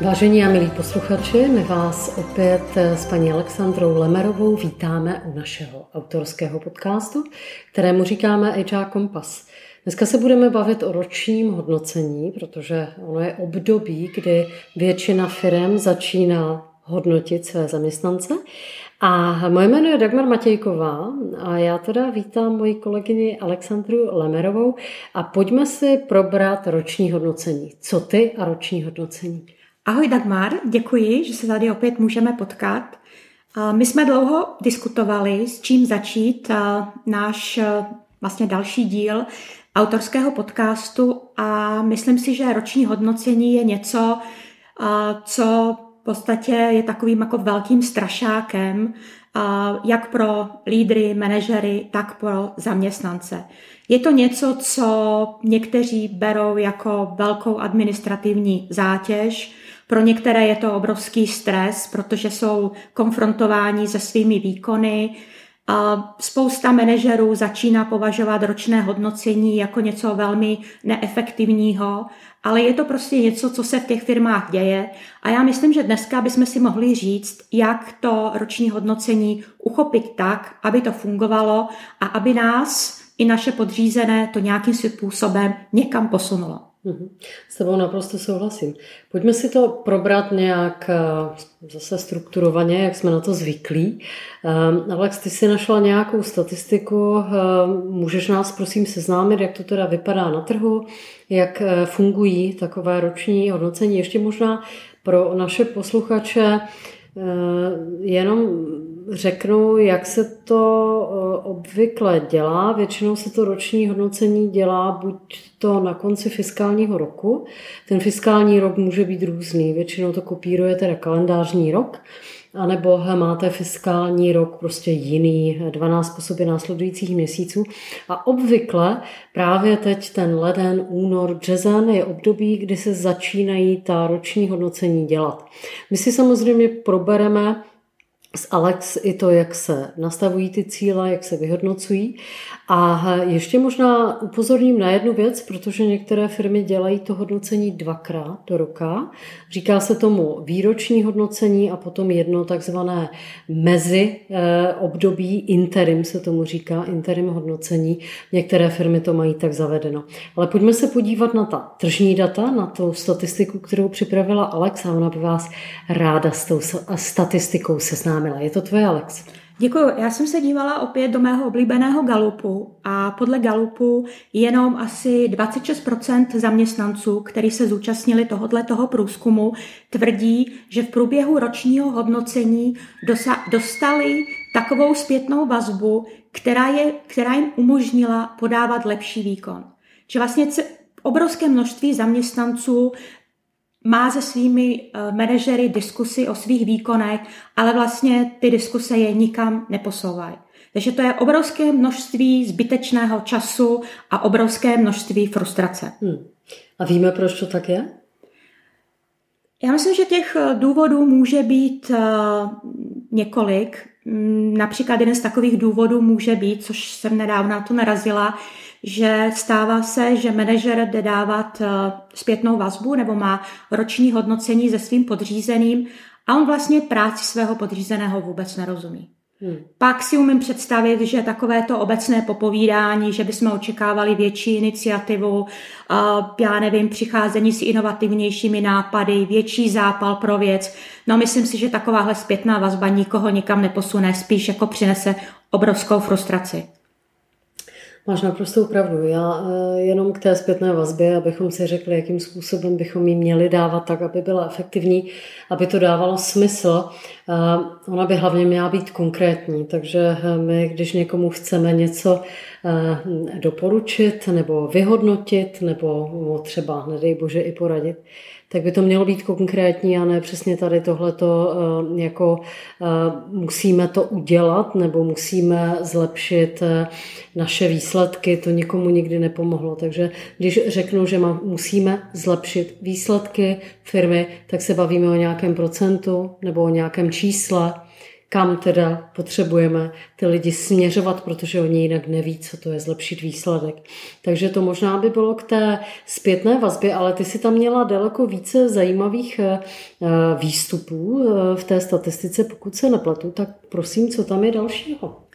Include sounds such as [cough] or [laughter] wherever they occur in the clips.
Vážení a milí posluchači, my vás opět s paní Alexandrou Lemerovou vítáme u našeho autorského podcastu, kterému říkáme HR Kompas. Dneska se budeme bavit o ročním hodnocení, protože ono je období, kdy většina firm začíná hodnotit své zaměstnance. A moje jméno je Dagmar Matějková a já teda vítám moji kolegyni Alexandru Lemerovou a pojďme si probrat roční hodnocení. Co ty a roční hodnocení? Ahoj Dagmar, děkuji, že se tady opět můžeme potkat. My jsme dlouho diskutovali, s čím začít náš vlastně další díl autorského podcastu a myslím si, že roční hodnocení je něco, co v podstatě je takovým jako velkým strašákem, jak pro lídry, manažery, tak pro zaměstnance. Je to něco, co někteří berou jako velkou administrativní zátěž, pro některé je to obrovský stres, protože jsou konfrontováni se svými výkony. Spousta manažerů začíná považovat ročné hodnocení jako něco velmi neefektivního, ale je to prostě něco, co se v těch firmách děje. A já myslím, že dneska bychom si mohli říct, jak to roční hodnocení uchopit tak, aby to fungovalo a aby nás i naše podřízené to nějakým způsobem někam posunulo. Mhm. S tebou naprosto souhlasím. Pojďme si to probrat nějak eh, zase strukturovaně, jak jsme na to zvyklí. Eh, Alex, ty jsi našla nějakou statistiku, eh, můžeš nás prosím seznámit, jak to teda vypadá na trhu, jak fungují takové roční hodnocení. Ještě možná pro naše posluchače jenom řeknu, jak se to eh, obvykle dělá. Většinou se to roční hodnocení dělá buď to na konci fiskálního roku. Ten fiskální rok může být různý. Většinou to kopíruje teda kalendářní rok, anebo máte fiskální rok prostě jiný, 12 po sobě následujících měsíců. A obvykle právě teď ten leden, únor, březen je období, kdy se začínají ta roční hodnocení dělat. My si samozřejmě probereme s Alex i to, jak se nastavují ty cíle, jak se vyhodnocují. A ještě možná upozorním na jednu věc, protože některé firmy dělají to hodnocení dvakrát do roka. Říká se tomu výroční hodnocení a potom jedno takzvané mezi eh, období, interim se tomu říká, interim hodnocení. Některé firmy to mají tak zavedeno. Ale pojďme se podívat na ta tržní data, na tu statistiku, kterou připravila Alex a ona by vás ráda s tou statistikou seznámila. Je to tvoje, Alex? Děkuji. Já jsem se dívala opět do mého oblíbeného Galupu a podle Galupu jenom asi 26% zaměstnanců, kteří se zúčastnili tohoto toho průzkumu, tvrdí, že v průběhu ročního hodnocení dosa- dostali takovou zpětnou vazbu, která, je, která jim umožnila podávat lepší výkon. Že vlastně obrovské množství zaměstnanců má se svými eh, manažery diskusy o svých výkonech, ale vlastně ty diskuse je nikam neposouvají. Takže to je obrovské množství zbytečného času a obrovské množství frustrace. Hmm. A víme, proč to tak je? Já myslím, že těch eh, důvodů může být eh, několik. Mm, například jeden z takových důvodů může být, což jsem nedávno na to narazila, že stává se, že manažer jde dávat eh, zpětnou vazbu nebo má roční hodnocení se svým podřízeným a on vlastně práci svého podřízeného vůbec nerozumí. Hmm. Pak si umím představit, že takovéto obecné popovídání, že bychom očekávali větší iniciativu, já nevím, přicházení s inovativnějšími nápady, větší zápal pro věc. No myslím si, že takováhle zpětná vazba nikoho nikam neposune, spíš jako přinese obrovskou frustraci. Máš naprostou pravdu. Já eh, jenom k té zpětné vazbě, abychom si řekli, jakým způsobem bychom ji měli dávat tak, aby byla efektivní, aby to dávalo smysl. Eh, ona by hlavně měla být konkrétní, takže eh, my, když někomu chceme něco doporučit nebo vyhodnotit, nebo třeba, nedej bože, i poradit, tak by to mělo být konkrétní a ne přesně tady tohleto eh, jako eh, musíme to udělat nebo musíme zlepšit eh, naše výsledky, to nikomu nikdy nepomohlo. Takže když řeknu, že musíme zlepšit výsledky firmy, tak se bavíme o nějakém procentu nebo o nějakém čísle, kam teda potřebujeme ty lidi směřovat, protože oni jinak neví, co to je zlepšit výsledek. Takže to možná by bylo k té zpětné vazbě, ale ty si tam měla daleko více zajímavých eh, výstupů eh, v té statistice, pokud se nepletu, tak prosím, co tam je dalšího?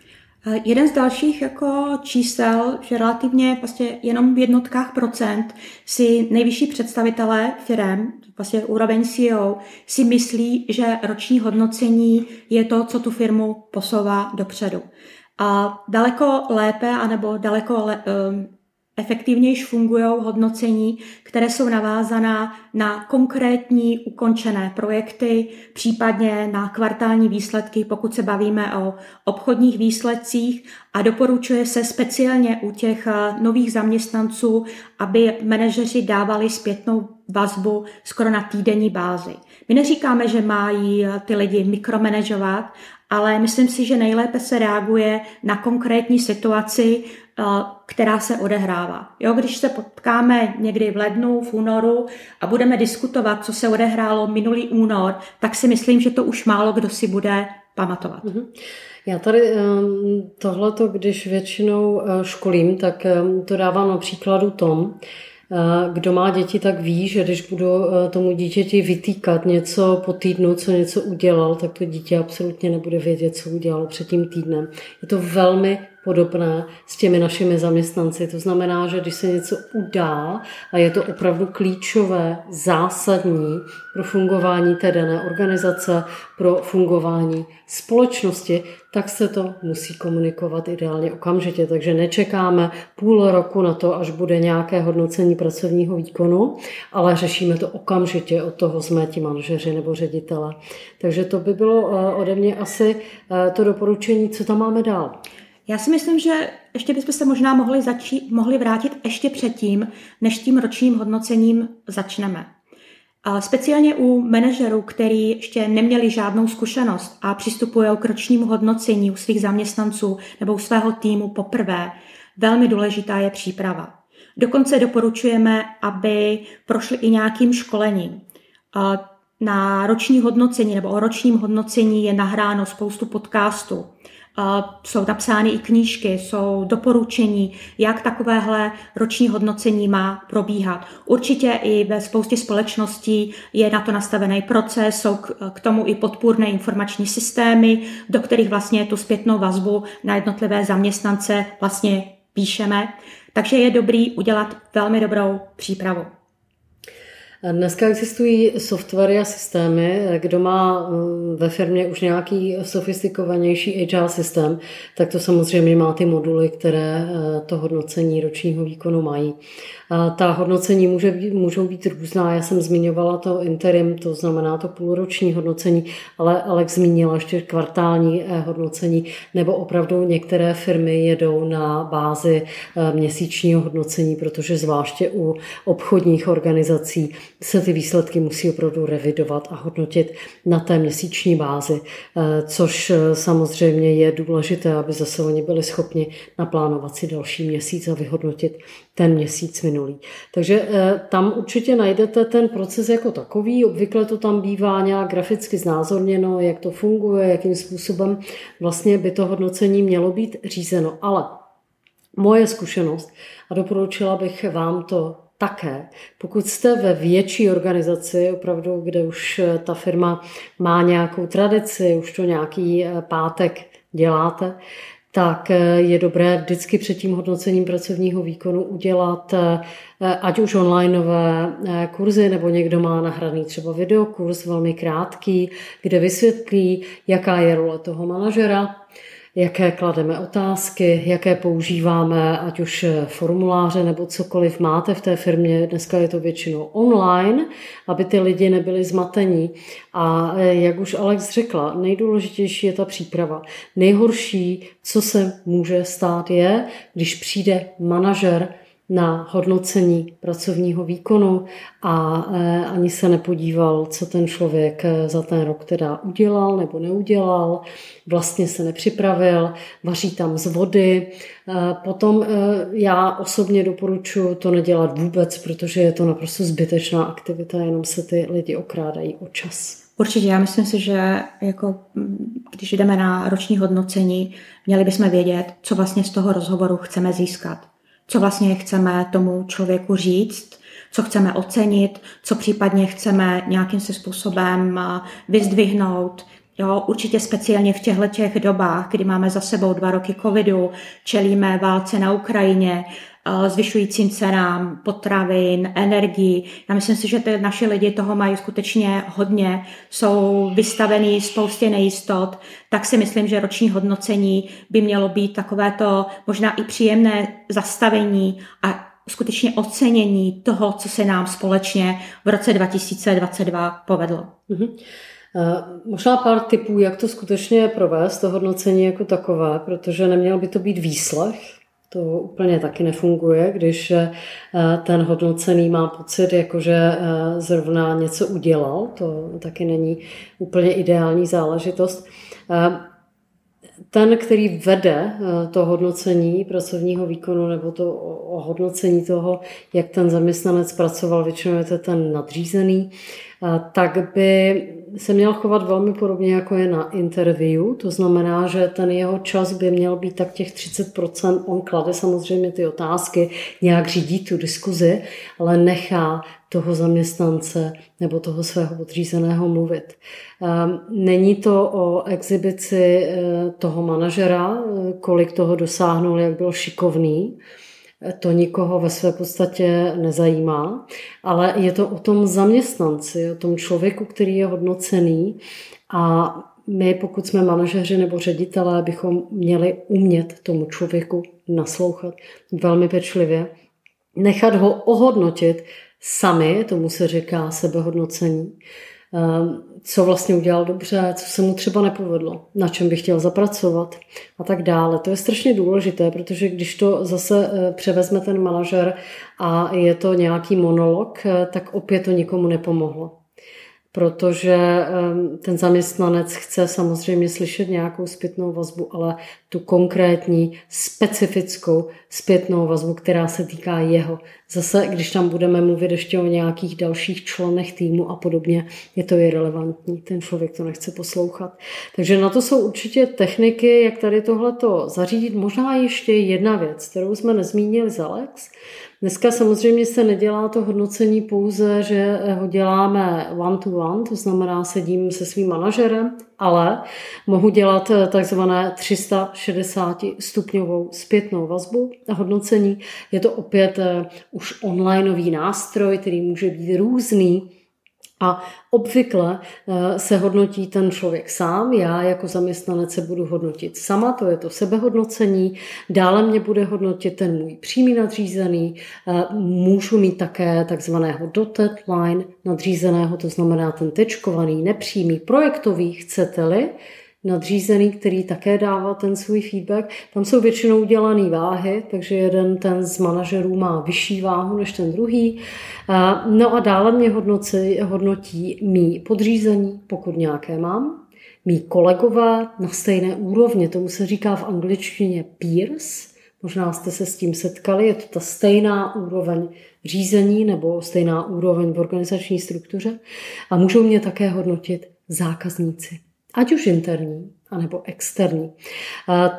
Jeden z dalších jako čísel, že relativně vlastně jenom v jednotkách procent si nejvyšší představitelé firm, vlastně úroveň CEO, si myslí, že roční hodnocení je to, co tu firmu posouvá dopředu. A daleko lépe, anebo daleko le, um, efektivnější fungují hodnocení, které jsou navázaná na konkrétní ukončené projekty, případně na kvartální výsledky, pokud se bavíme o obchodních výsledcích a doporučuje se speciálně u těch eh, nových zaměstnanců, aby manažeři dávali zpětnou vazbu skoro na týdenní bázi. My neříkáme, že mají eh, ty lidi mikromanežovat, ale myslím si, že nejlépe se reaguje na konkrétní situaci, která se odehrává. Jo, když se potkáme někdy v lednu, v únoru a budeme diskutovat, co se odehrálo minulý únor, tak si myslím, že to už málo kdo si bude pamatovat. Mm-hmm. Já tady ehm, tohleto, když většinou eh, školím, tak ehm, to dávám na příkladu tom, eh, kdo má děti, tak ví, že když budu eh, tomu dítěti vytýkat něco po týdnu, co něco udělal, tak to dítě absolutně nebude vědět, co udělalo před tím týdnem. Je to velmi podobné s těmi našimi zaměstnanci. To znamená, že když se něco udá a je to opravdu klíčové, zásadní pro fungování té dané organizace, pro fungování společnosti, tak se to musí komunikovat ideálně okamžitě. Takže nečekáme půl roku na to, až bude nějaké hodnocení pracovního výkonu, ale řešíme to okamžitě. Od toho jsme ti manažeři nebo ředitele. Takže to by bylo eh, ode mě asi eh, to doporučení, co tam máme dál. Já si myslím, že ještě bychom se možná mohli, začít, mohli vrátit ještě předtím, než tím ročním hodnocením začneme. Speciálně u manažerů, který ještě neměli žádnou zkušenost a přistupují k ročnímu hodnocení u svých zaměstnanců nebo u svého týmu poprvé, velmi důležitá je příprava. Dokonce doporučujeme, aby prošli i nějakým školením. Na roční hodnocení nebo o ročním hodnocení je nahráno spoustu podcastů jsou napsány i knížky, jsou doporučení, jak takovéhle roční hodnocení má probíhat. Určitě i ve spoustě společností je na to nastavený proces, jsou k tomu i podpůrné informační systémy, do kterých vlastně tu zpětnou vazbu na jednotlivé zaměstnance vlastně píšeme. Takže je dobrý udělat velmi dobrou přípravu. Dneska existují softwary a systémy. Kdo má mm, ve firmě už nějaký sofistikovanější HR systém, tak to samozřejmě má ty moduly, které eh, to hodnocení ročního výkonu mají. Ta hodnocení může můžou být různá. Já jsem zmiňovala to interim, to znamená to půlroční hodnocení, ale Alex zmínila ještě kvartální eh, hodnocení, nebo opravdu některé firmy jedou na bázi eh, měsíčního hodnocení, protože zvláště u obchodních organizací se ty výsledky musí opravdu revidovat a hodnotit na té měsíční bázi, eh, což samozřejmě je důležité, aby zase oni byli schopni naplánovat si další měsíc a vyhodnotit ten měsíc minulý. Takže eh, tam určitě najdete ten proces jako takový. Obvykle to tam bývá nějak graficky znázorněno, jak to funguje, jakým způsobem vlastně by to hodnocení mělo být řízeno. Ale moje zkušenost, a doporučila bych vám to také. Pokud jste ve větší organizaci, opravdu, kde už eh, ta firma má nějakou tradici, už to nějaký eh, pátek děláte, tak eh, je dobré vždycky před tím hodnocením pracovního výkonu udělat eh, ať už onlineové eh, kurzy, nebo někdo má nahraný třeba videokurs velmi krátký, kde vysvětlí, jaká je role toho manažera, jaké klademe otázky, jaké používáme, ať už formuláře nebo cokoliv máte v té firmě. Dneska je to většinou online, aby ty lidi nebyli zmatení. A eh, jak už Alex řekla, nejdůležitější je ta příprava. Nejhorší, co se může stát, je, když přijde manažer na hodnocení pracovního výkonu a e, ani se nepodíval, co ten člověk e, za ten rok teda udělal nebo neudělal, vlastně se nepřipravil, vaří tam z vody. E, potom já osobně doporučuji to nedělat vůbec, protože je to naprosto zbytečná aktivita, jenom se ty lidi okrádají o čas. Určitě, já myslím si, že jako, když jdeme na roční hodnocení, měli bychom vědět, co vlastně z toho rozhovoru chceme získat. Co vlastně chceme tomu člověku říct, co chceme ocenit, co případně chceme nějakým se způsobem vyzdvihnout, Jo, určitě speciálně v těchto těch dobách, kdy máme za sebou dva roky covidu, čelíme válce na Ukrajině, zvyšujícím cenám potravin, energii. Já myslím si, že ty naše lidi toho mají skutečně hodně, jsou vystavení spoustě nejistot, tak si myslím, že roční hodnocení by mělo být takovéto možná i příjemné zastavení a skutečně ocenění toho, co se nám společně v roce 2022 povedlo. Mm-hmm. Možná pár tipů, jak to skutečně provést, to hodnocení jako takové, protože neměl by to být výslech, to úplně taky nefunguje, když eh, ten hodnocený má pocit, jakože eh, zrovna něco udělal. To taky není úplně ideální záležitost. Eh, ten, který vede to hodnocení pracovního výkonu nebo to hodnocení toho, jak ten zaměstnanec pracoval, většinou je to ten nadřízený, tak by se měl chovat velmi podobně, jako je na interview. To znamená, že ten jeho čas by měl být tak těch 30%. On klade samozřejmě ty otázky, nějak řídí tu diskuzi, ale nechá toho zaměstnance nebo toho svého podřízeného mluvit. Ehm, není to o exibici eh, toho manažera, eh, kolik toho dosáhnul, jak byl šikovný, to nikoho ve své podstatě nezajímá, ale je to o tom zaměstnanci, o tom člověku, který je hodnocený. A my, pokud jsme manažeři nebo ředitelé, bychom měli umět tomu člověku naslouchat velmi pečlivě, nechat ho ohodnotit sami, tomu se říká sebehodnocení, co vlastně udělal dobře, co se mu třeba nepovedlo, na čem by chtěl zapracovat a tak dále. To je strašně důležité, protože když to zase eh, převezme ten manažer a je to nějaký monolog, eh, tak opět to nikomu nepomohlo protože ten zaměstnanec chce samozřejmě slyšet nějakou zpětnou vazbu, ale tu konkrétní, specifickou zpětnou vazbu, která se týká jeho. Zase, když tam budeme mluvit ještě o nějakých dalších členech týmu a podobně, je to irrelevantní. Ten člověk to nechce poslouchat. Takže na to jsou určitě techniky, jak tady tohleto zařídit. Možná ještě jedna věc, kterou jsme nezmínili z Alex, Dneska samozřejmě se nedělá to hodnocení pouze, že ho děláme one to one, to znamená sedím se svým manažerem, ale mohu dělat takzvané 360 stupňovou zpětnou vazbu a hodnocení. Je to opět eh, už onlineový nástroj, který může být různý, a obvykle eh, se hodnotí ten člověk sám, já jako zaměstnanec se budu hodnotit sama, to je to sebehodnocení, dále mě bude hodnotit ten můj přímý nadřízený, eh, můžu mít také takzvaného dotted line nadřízeného, to znamená ten tečkovaný, nepřímý, projektový, chcete-li, nadřízený, který také dává ten svůj feedback. Tam jsou většinou udělané váhy, takže jeden ten z manažerů má vyšší váhu než ten druhý. No a dále mě hodnocí, hodnotí mý podřízení, pokud nějaké mám, mý kolegové na stejné úrovni, tomu se říká v angličtině peers, možná jste se s tím setkali, je to ta stejná úroveň řízení nebo stejná úroveň v organizační struktuře a můžou mě také hodnotit zákazníci ať už interní, anebo externí.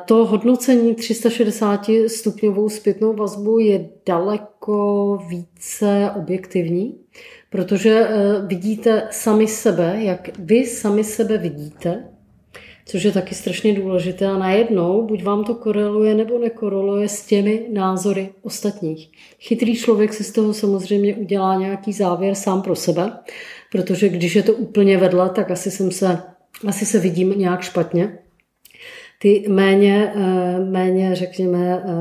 To hodnocení 360 stupňovou zpětnou vazbu je daleko více objektivní, protože e, vidíte sami sebe, jak vy sami sebe vidíte, což je taky strašně důležité a najednou buď vám to koreluje nebo nekoreluje s těmi názory ostatních. Chytrý člověk si z toho samozřejmě udělá nějaký závěr sám pro sebe, protože když je to úplně vedle, tak asi jsem se asi se vidím nějak špatně. Ty méně, eh, méně řekněme, eh,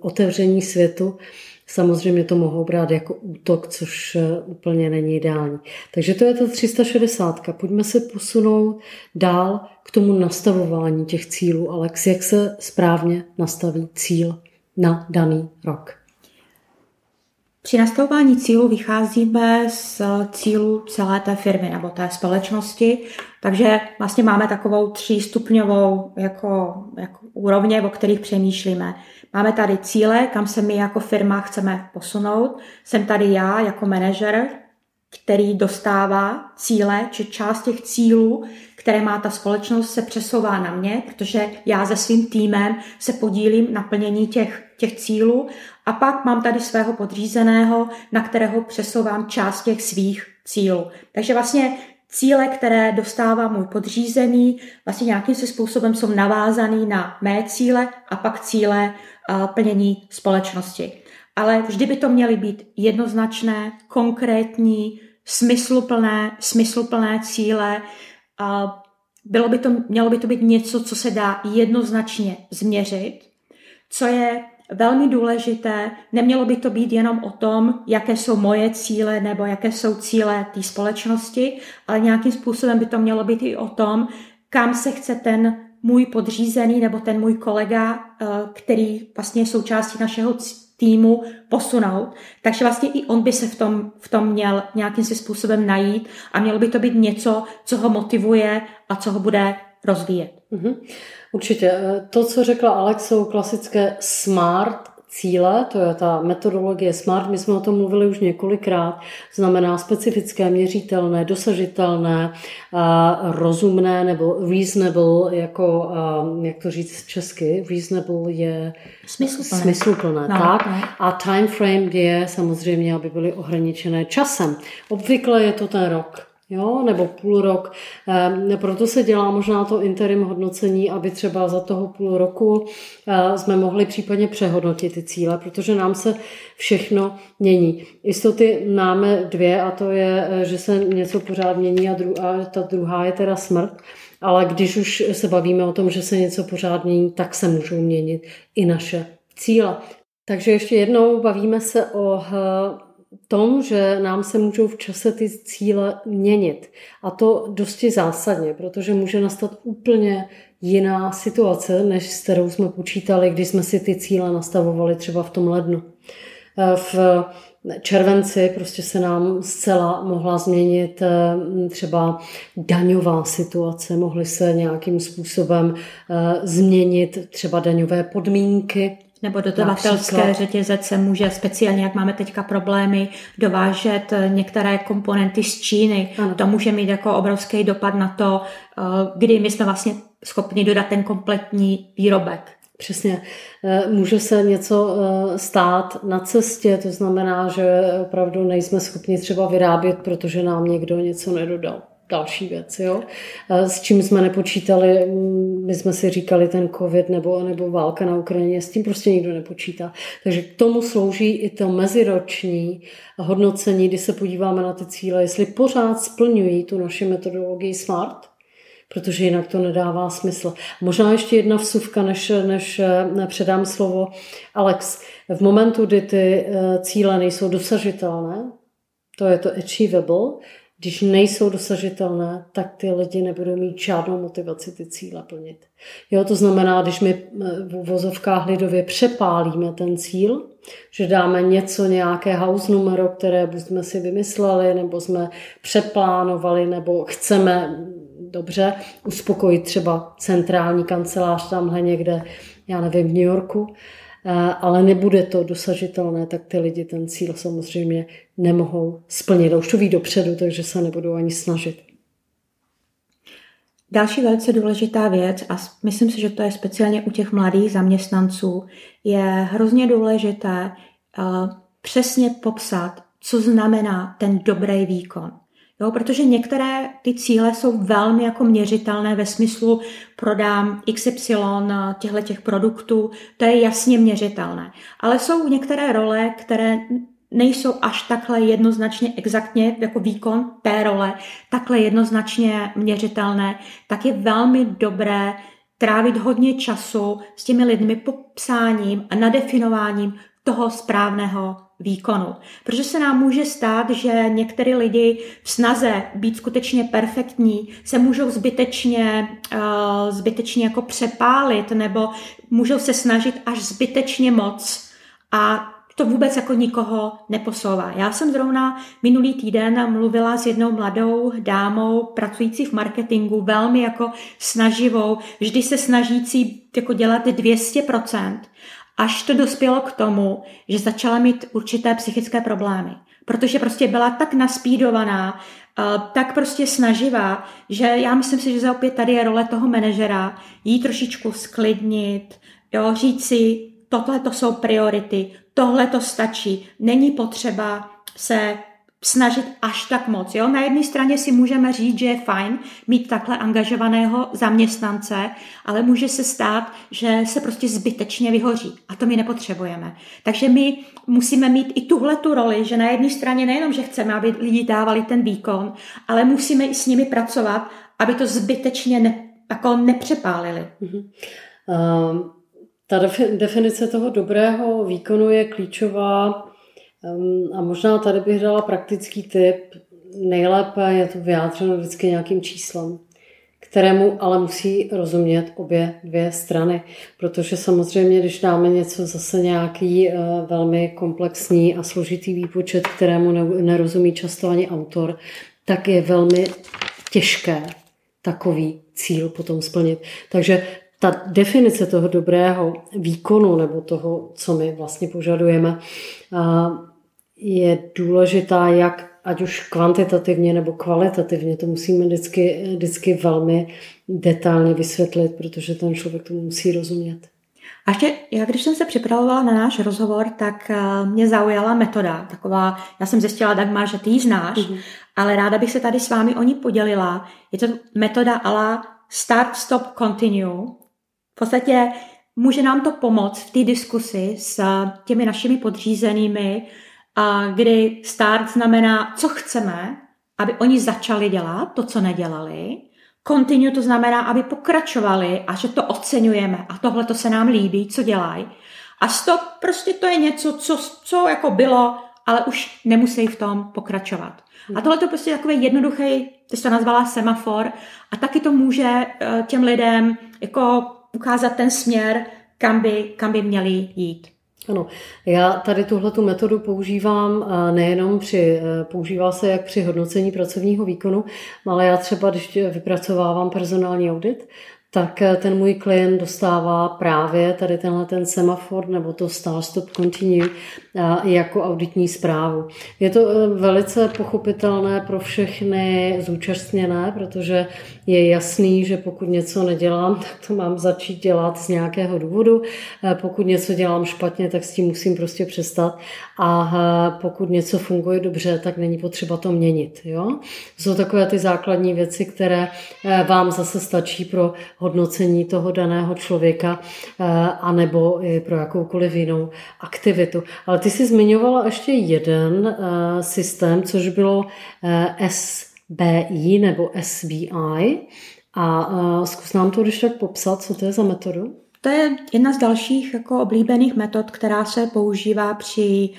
otevření světu, samozřejmě to mohou brát jako útok, což eh, úplně není ideální. Takže to je ta 360. Pojďme se posunout dál k tomu nastavování těch cílů. Alex, jak se správně nastaví cíl na daný rok? Při nastavování cílu vycházíme z cílu celé té firmy nebo té společnosti, takže vlastně máme takovou třístupňovou jako, jako úrovně, o kterých přemýšlíme. Máme tady cíle, kam se my jako firma chceme posunout. Jsem tady já jako manažer, který dostává cíle, či část těch cílů, které má ta společnost, se přesouvá na mě, protože já se svým týmem se podílím na plnění těch, těch cílů a pak mám tady svého podřízeného, na kterého přesouvám část těch svých cílů. Takže vlastně cíle, které dostává můj podřízený, vlastně nějakým se způsobem jsou navázaný na mé cíle a pak cíle plnění společnosti. Ale vždy by to měly být jednoznačné, konkrétní, smysluplné, smysluplné cíle. Bylo by to, mělo by to být něco, co se dá jednoznačně změřit, co je velmi důležité. Nemělo by to být jenom o tom, jaké jsou moje cíle nebo jaké jsou cíle té společnosti, ale nějakým způsobem by to mělo být i o tom, kam se chce ten můj podřízený nebo ten můj kolega, eh, který vlastně je součástí našeho týmu posunout. Takže vlastně i on by se v tom, v tom měl nějakým si způsobem najít a mělo by to být něco, co ho motivuje a co ho bude rozvíjet. Mm-hmm. Určitě. To, co řekla Alex, jsou klasické smart cíle, to je ta metodologie SMART, my jsme o tom mluvili už několikrát, znamená specifické, měřitelné, dosažitelné, rozumné nebo reasonable, jako, jak to říct česky, reasonable je smysluplné, smysluplné no, tak? No. A time frame je samozřejmě, aby byly ohraničené časem. Obvykle je to ten rok, jo, nebo půl rok. Ehm, proto se dělá možná to interim hodnocení, aby třeba za toho půl roku eh, jsme mohli případně přehodnotit ty cíle, protože nám se všechno mění. Jistoty máme dvě a to je, eh, že se něco pořád mění a, dru- a ta druhá je teda smrt. Ale když už se bavíme o tom, že se něco pořád mění, tak se můžou měnit i naše cíle. Takže ještě jednou bavíme se o eh, tom, že nám se můžou v čase ty cíle měnit. A to dosti zásadně, protože může nastat úplně jiná situace, než s kterou jsme počítali, když jsme si ty cíle nastavovali třeba v tom lednu. E, v červenci prostě se nám zcela mohla změnit e, třeba daňová situace, mohly se nějakým způsobem e, změnit třeba daňové podmínky nebo dodavatelské řetězce může speciálně, jak máme teďka problémy, dovážet eh, některé komponenty z Číny. Ano. To může mít jako obrovský dopad na to, eh, kdy my jsme vlastně schopni dodat ten kompletní výrobek. Přesně. Eh, může se něco stát na cestě, to znamená, že opravdu nejsme schopni třeba vyrábět, protože nám někdo něco nedodal další věc, jo? S čím jsme nepočítali, my jsme si říkali ten covid nebo, nebo válka na Ukrajině, s tím prostě nikdo nepočítá. Takže k tomu slouží i to meziroční hodnocení, kdy se podíváme na ty cíle, jestli pořád splňují tu naši metodologii SMART, protože jinak to nedává smysl. Možná ještě jedna vsuvka, než, než předám slovo. Alex, v momentu, kdy ty eh, cíle nejsou dosažitelné, to je to achievable, když nejsou dosažitelné, tak ty lidi nebudou mít žádnou motivaci ty cíle plnit. Jo, to znamená, když my eh, v vozovkách lidově přepálíme ten cíl, že dáme něco, nějaké house numero, které buď jsme si vymysleli, nebo jsme přeplánovali, nebo chceme dobře uspokojit třeba centrální kancelář tamhle někde, já nevím, v New Yorku, ale nebude to dosažitelné, tak ty lidi ten cíl samozřejmě nemohou splnit. Už to ví dopředu, takže se nebudou ani snažit. Další velice důležitá věc, a myslím si, že to je speciálně u těch mladých zaměstnanců, je hrozně důležité uh, přesně popsat, co znamená ten dobrý výkon. Jo, protože některé ty cíle jsou velmi jako měřitelné ve smyslu prodám XY těchto těch produktů, to je jasně měřitelné. Ale jsou některé role, které nejsou až takhle jednoznačně exaktně jako výkon té role, takhle jednoznačně měřitelné, tak je velmi dobré trávit hodně času s těmi lidmi popsáním a nadefinováním toho správného výkonu. Protože se nám může stát, že některé lidi v snaze být skutečně perfektní se můžou zbytečně, uh, zbytečně jako přepálit nebo můžou se snažit až zbytečně moc a to vůbec jako nikoho neposouvá. Já jsem zrovna minulý týden mluvila s jednou mladou dámou pracující v marketingu, velmi jako snaživou, vždy se snažící jako dělat 200%, až to dospělo k tomu, že začala mít určité psychické problémy. protože prostě byla tak naspídovaná, tak prostě snaživá, že já myslím si, že opět tady je role toho manažera, jí trošičku sklidnit, jo, říct si, tohle to jsou priority, tohle to stačí, není potřeba se snažit až tak moc. Jo? Na jedné straně si můžeme říct, že je fajn mít takhle angažovaného zaměstnance, ale může se stát, že se prostě zbytečně vyhoří a to my nepotřebujeme. Takže my musíme mít i tuhle tu roli, že na jedné straně nejenom, že chceme, aby lidi dávali ten výkon, ale musíme i s nimi pracovat, aby to zbytečně ne, jako nepřepálili. Mm-hmm. Um, ta definice toho dobrého výkonu je klíčová a možná tady bych dala praktický tip. Nejlépe je to vyjádřeno vždycky nějakým číslem, kterému ale musí rozumět obě dvě strany. Protože samozřejmě, když dáme něco zase nějaký eh, velmi komplexní a složitý výpočet, kterému nerozumí často ani autor, tak je velmi těžké takový cíl potom splnit. Takže ta definice toho dobrého výkonu nebo toho, co my vlastně požadujeme, je důležitá jak ať už kvantitativně nebo kvalitativně. To musíme vždycky, vždycky velmi detailně vysvětlit, protože ten člověk tomu musí rozumět. A ještě, já když jsem se připravovala na náš rozhovor, tak mě zaujala metoda. Taková, já jsem zjistila, Dagmar, že ty ji znáš, mm-hmm. ale ráda bych se tady s vámi o ní podělila. Je to metoda ala Start, Stop, Continue. V podstatě může nám to pomoct v té diskusi s těmi našimi podřízenými, kdy start znamená, co chceme, aby oni začali dělat, to, co nedělali. Continue to znamená, aby pokračovali a že to oceňujeme a tohle to se nám líbí, co dělají. A stop, prostě to je něco, co, co jako bylo, ale už nemusí v tom pokračovat. A tohle to prostě takový jednoduchý, ty jsi to nazvala semafor, a taky to může eh, těm lidem jako ukázat ten směr, kam by, kam by měli jít. Ano, já tady tuhle tu metodu používám nejenom při, e, používá se jak při hodnocení pracovního výkonu, ale já třeba, když vypracovávám personální audit, tak eh, ten můj klient dostává právě tady tenhle ten semafor nebo to Star Stop Continue eh, jako auditní zprávu. Je to eh, velice pochopitelné pro všechny zúčastněné, protože je jasný, že pokud něco nedělám, [laughs] tak to mám začít dělat z nějakého důvodu. Pokud něco dělám špatně, tak s tím musím prostě přestat. A pokud něco funguje dobře, tak není potřeba to měnit. Jo? Jsou takové ty základní věci, které vám zase stačí pro hodnocení toho daného člověka, eh, anebo i pro jakoukoliv jinou aktivitu. Ale ty jsi zmiňovala ještě jeden eh, systém, což bylo eh, SBI nebo SBI. A zkus nám to když tak popsat, co to je za metodu? To je jedna z dalších jako oblíbených metod, která se používá při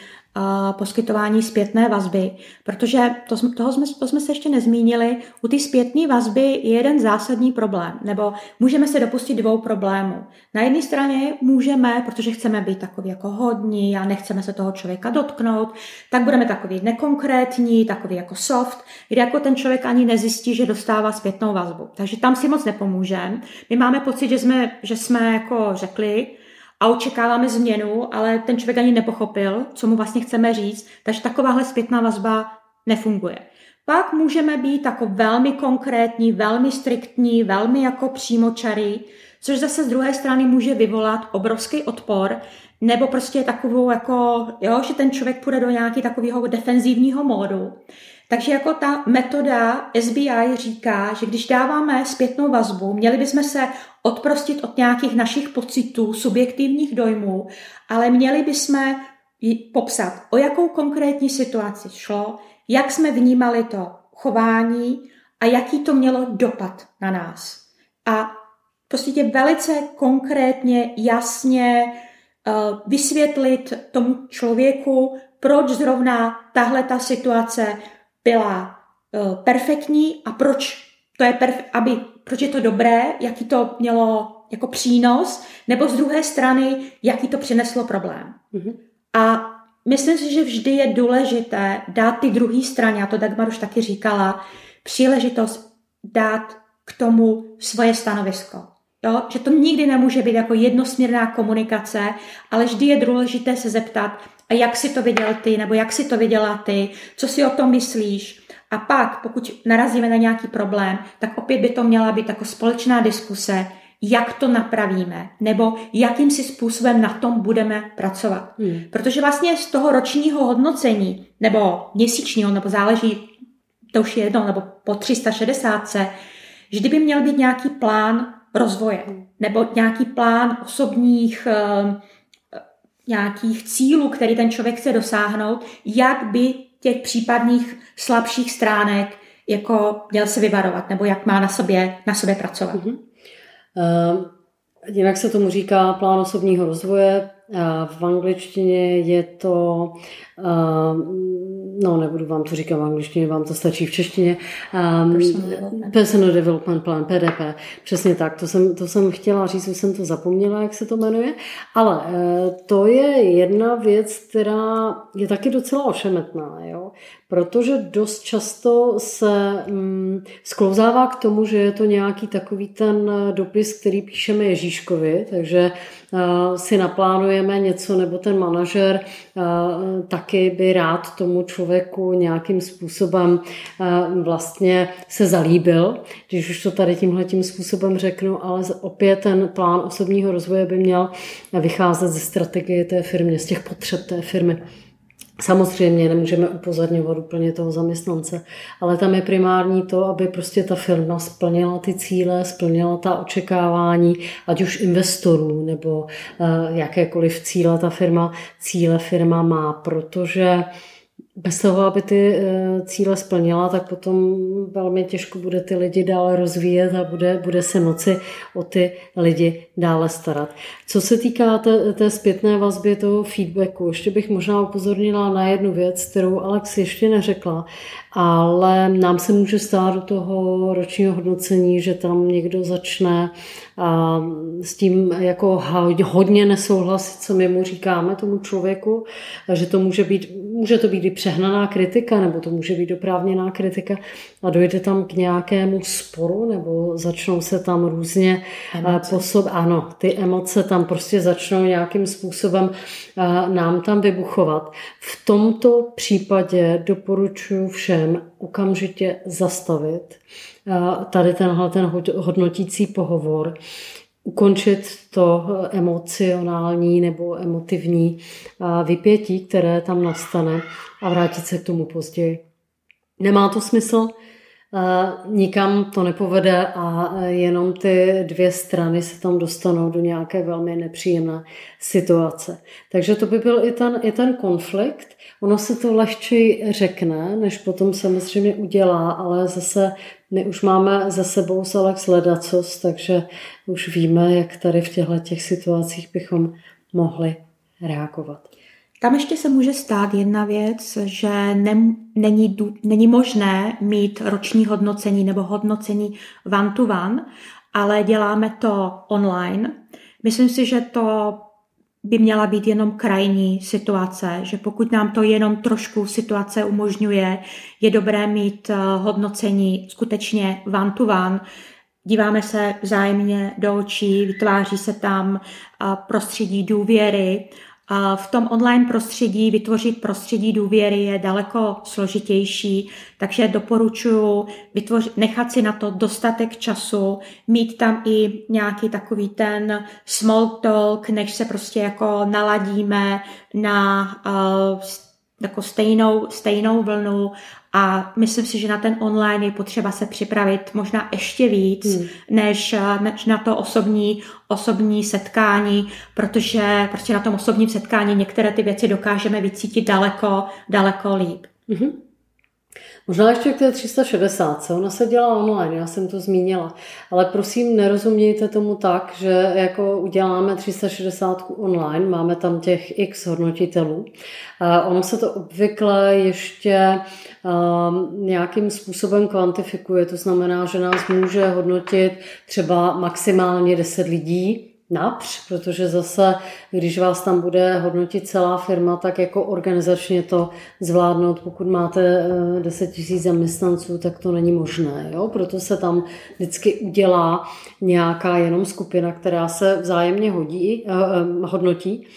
poskytování zpětné vazby, protože to, toho jsme, to jsme se ještě nezmínili. U té zpětné vazby je jeden zásadní problém, nebo můžeme se dopustit dvou problémů. Na jedné straně můžeme, protože chceme být takový jako hodní a nechceme se toho člověka dotknout, tak budeme takový nekonkrétní, takový jako soft, kde jako ten člověk ani nezjistí, že dostává zpětnou vazbu. Takže tam si moc nepomůžeme. My máme pocit, že jsme, že jsme jako řekli, a očekáváme změnu, ale ten člověk ani nepochopil, co mu vlastně chceme říct, takže takováhle zpětná vazba nefunguje. Pak můžeme být jako velmi konkrétní, velmi striktní, velmi jako přímočarý, což zase z druhé strany může vyvolat obrovský odpor, nebo prostě takovou jako, jo, že ten člověk půjde do nějakého takového defenzivního módu. Takže jako ta metoda SBI říká, že když dáváme zpětnou vazbu, měli bychom se odprostit od nějakých našich pocitů, subjektivních dojmů, ale měli bychom popsat, o jakou konkrétní situaci šlo, jak jsme vnímali to chování a jaký to mělo dopad na nás. A prostě velice konkrétně, jasně uh, vysvětlit tomu člověku, proč zrovna tahle ta situace byla uh, perfektní a proč to je perf- aby, proč je to dobré, jaký to mělo jako přínos, nebo z druhé strany, jaký to přineslo problém. Mm-hmm. A myslím si, že vždy je důležité dát ty druhé straně, a to Dagmar už taky říkala, příležitost dát k tomu svoje stanovisko. Jo? Že to nikdy nemůže být jako jednosměrná komunikace, ale vždy je důležité se zeptat, a jak si to viděl ty, nebo jak si to viděla ty, co si o tom myslíš. A pak, pokud narazíme na nějaký problém, tak opět by to měla být jako společná diskuse, jak to napravíme, nebo jakým si způsobem na tom budeme pracovat. Hmm. Protože vlastně z toho ročního hodnocení, nebo měsíčního, nebo záleží, to už je jedno, nebo po 360, vždy by měl být nějaký plán rozvoje, hmm. nebo nějaký plán osobních uh, nějakých cílů, který ten člověk chce dosáhnout, jak by těch případných slabších stránek jako měl se vyvarovat, nebo jak má na sobě, na sobě pracovat. Mm-hmm. Uh, jinak se tomu říká plán osobního rozvoje. V angličtině je to, no nebudu vám to říkat v angličtině, vám to stačí v češtině. Personal Development Plan, PDP. Přesně tak, to jsem, to jsem chtěla říct, už jsem to zapomněla, jak se to jmenuje. Ale e, to je jedna věc, která je taky docela ošemetná, jo? Protože dost často se mm, sklouzává k tomu, že je to nějaký takový ten dopis, který píšeme Ježíškovi, takže uh, si naplánujeme něco, nebo ten manažer uh, taky by rád tomu člověku nějakým způsobem uh, vlastně se zalíbil, když už to tady tímhle tím způsobem řeknu, ale opět ten plán osobního rozvoje by měl vycházet ze strategie té firmy, z těch potřeb té firmy. Samozřejmě nemůžeme upozorňovat úplně toho zaměstnance, ale tam je primární to, aby prostě ta firma splnila ty cíle, splnila ta očekávání, ať už investorů nebo uh, jakékoliv cíle ta firma, cíle firma má, protože bez toho, aby ty eh, cíle splnila, tak potom velmi těžko bude ty lidi dále rozvíjet a bude, bude se moci o ty lidi dále starat. Co se týká té, té zpětné vazby, toho feedbacku, ještě bych možná upozornila na jednu věc, kterou Alex ještě neřekla, ale nám se může stát do toho ročního hodnocení, že tam někdo začne a s tím jako hodně nesouhlasit, co my mu říkáme tomu člověku, že to může být, může to být i přehnaná kritika, nebo to může být oprávněná kritika a dojde tam k nějakému sporu, nebo začnou se tam různě posob, ano, ty emoce tam prostě začnou nějakým způsobem nám tam vybuchovat. V tomto případě doporučuji všem okamžitě zastavit tady tenhle ten hodnotící pohovor, ukončit to emocionální nebo emotivní vypětí, které tam nastane a vrátit se k tomu později. Nemá to smysl, nikam to nepovede a jenom ty dvě strany se tam dostanou do nějaké velmi nepříjemné situace. Takže to by byl i ten, i ten konflikt. Ono se to lehčej řekne, než potom samozřejmě udělá, ale zase my už máme za sebou s Alex Ledacos, takže už víme, jak tady v těchto těch situacích bychom mohli reagovat. Tam ještě se může stát jedna věc, že ne, není, není možné mít roční hodnocení nebo hodnocení one to one, ale děláme to online. Myslím si, že to by měla být jenom krajní situace, že pokud nám to jenom trošku situace umožňuje, je dobré mít eh, hodnocení skutečně one to one, díváme se vzájemně do očí, vytváří se tam eh, prostředí důvěry, v tom online prostředí vytvořit prostředí důvěry je daleko složitější, takže doporučuji vytvořit, nechat si na to dostatek času, mít tam i nějaký takový ten small talk, než se prostě jako naladíme na uh, jako stejnou, stejnou vlnu a myslím si, že na ten online je potřeba se připravit možná ještě víc, hmm. než, než na to osobní, osobní setkání, protože prostě na tom osobním setkání některé ty věci dokážeme vycítit daleko, daleko líp. hmm Možná ještě k té 360, co? ona se dělá online, já jsem to zmínila, ale prosím nerozumějte tomu tak, že jako uděláme 360 online, máme tam těch x hodnotitelů. Ono se to obvykle ještě um, nějakým způsobem kvantifikuje, to znamená, že nás může hodnotit třeba maximálně 10 lidí, např, protože zase, když vás tam bude hodnotit celá firma, tak jako organizačně to zvládnout, pokud máte 10 eh, tisíc zaměstnanců, tak to není možné. Jo? Proto se tam vždycky udělá nějaká jenom skupina, která se vzájemně hodí, eh, eh, hodnotí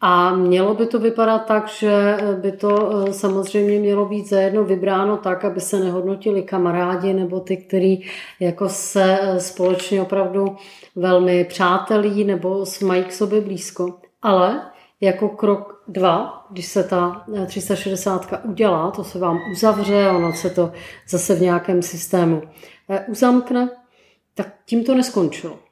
A mělo by to vypadat tak, že by to eh, samozřejmě mělo být zajedno vybráno tak, aby se nehodnotili kamarádi nebo ty, kteří jako se eh, společně opravdu velmi přátelí nebo mají k sobě blízko. Ale jako krok dva, když se ta 360 eh, udělá, to se vám uzavře, ono se to zase v nějakém systému uzamkne, tak tím to neskončilo.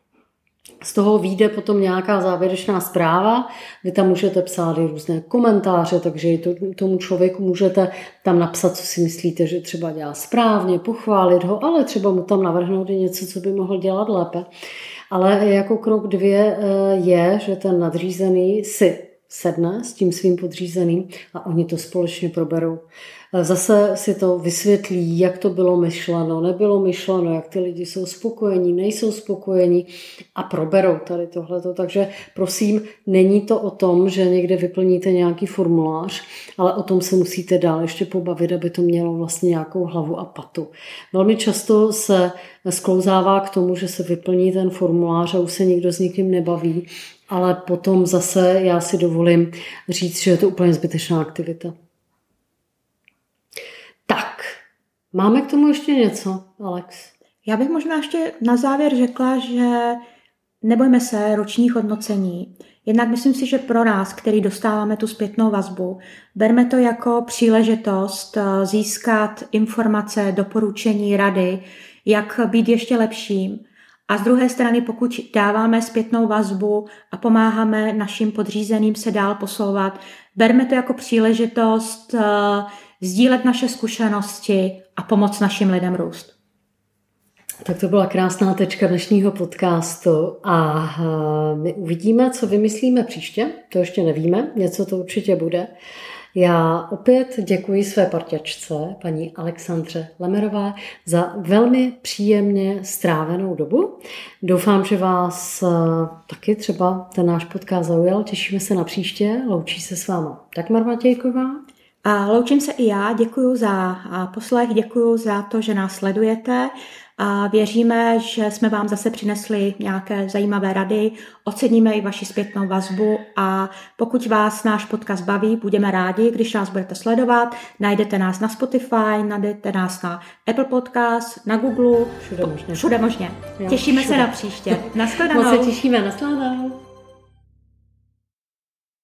Z toho vyjde potom nějaká závěrečná zpráva, vy tam můžete psát i různé komentáře, takže i to, tomu člověku můžete tam napsat, co si myslíte, že třeba dělá správně, pochválit ho, ale třeba mu tam navrhnout i něco, co by mohl dělat lépe. Ale jako krok dvě eh, je, že ten nadřízený si sedne s tím svým podřízeným a oni to společně proberou. Zase si to vysvětlí, jak to bylo myšleno, nebylo myšleno, jak ty lidi jsou spokojení, nejsou spokojení a proberou tady tohleto. Takže prosím, není to o tom, že někde vyplníte nějaký formulář, ale o tom se musíte dál ještě pobavit, aby to mělo vlastně nějakou hlavu a patu. Velmi často se sklouzává k tomu, že se vyplní ten formulář a už se nikdo s nikým nebaví, ale potom zase já si dovolím říct, že je to úplně zbytečná aktivita. Máme k tomu ještě něco, Alex? Já bych možná ještě na závěr řekla, že nebojme se ročních hodnocení. Jednak myslím si, že pro nás, který dostáváme tu zpětnou vazbu, berme to jako příležitost eh, získat informace, doporučení, rady, jak být ještě lepším. A z druhé strany, pokud dáváme zpětnou vazbu a pomáháme našim podřízeným se dál posouvat, berme to jako příležitost uh, sdílet naše zkušenosti a pomoct našim lidem růst. Tak to byla krásná tečka dnešního podcastu a eh, my uvidíme, co vymyslíme příště. To ještě nevíme, něco to určitě bude. Já opět děkuji své parťačce, paní Alexandře Lemerové, za velmi příjemně strávenou dobu. Doufám, že vás eh, taky třeba ten náš podcast zaujal. Těšíme se na příště. Loučí se s váma Dagmar Matějková a loučím se i já, děkuji za poslech, děkuji za to, že nás sledujete a věříme, že jsme vám zase přinesli nějaké zajímavé rady, oceníme i vaši zpětnou vazbu a pokud vás náš podcast baví, budeme rádi, když nás budete sledovat. Najdete nás na Spotify, najdete nás na Apple Podcast, na Google. Všude možně. Všude možně. Jo, Těšíme všude. se na příště. Naschledanou. Moc se těšíme. Naschledanou.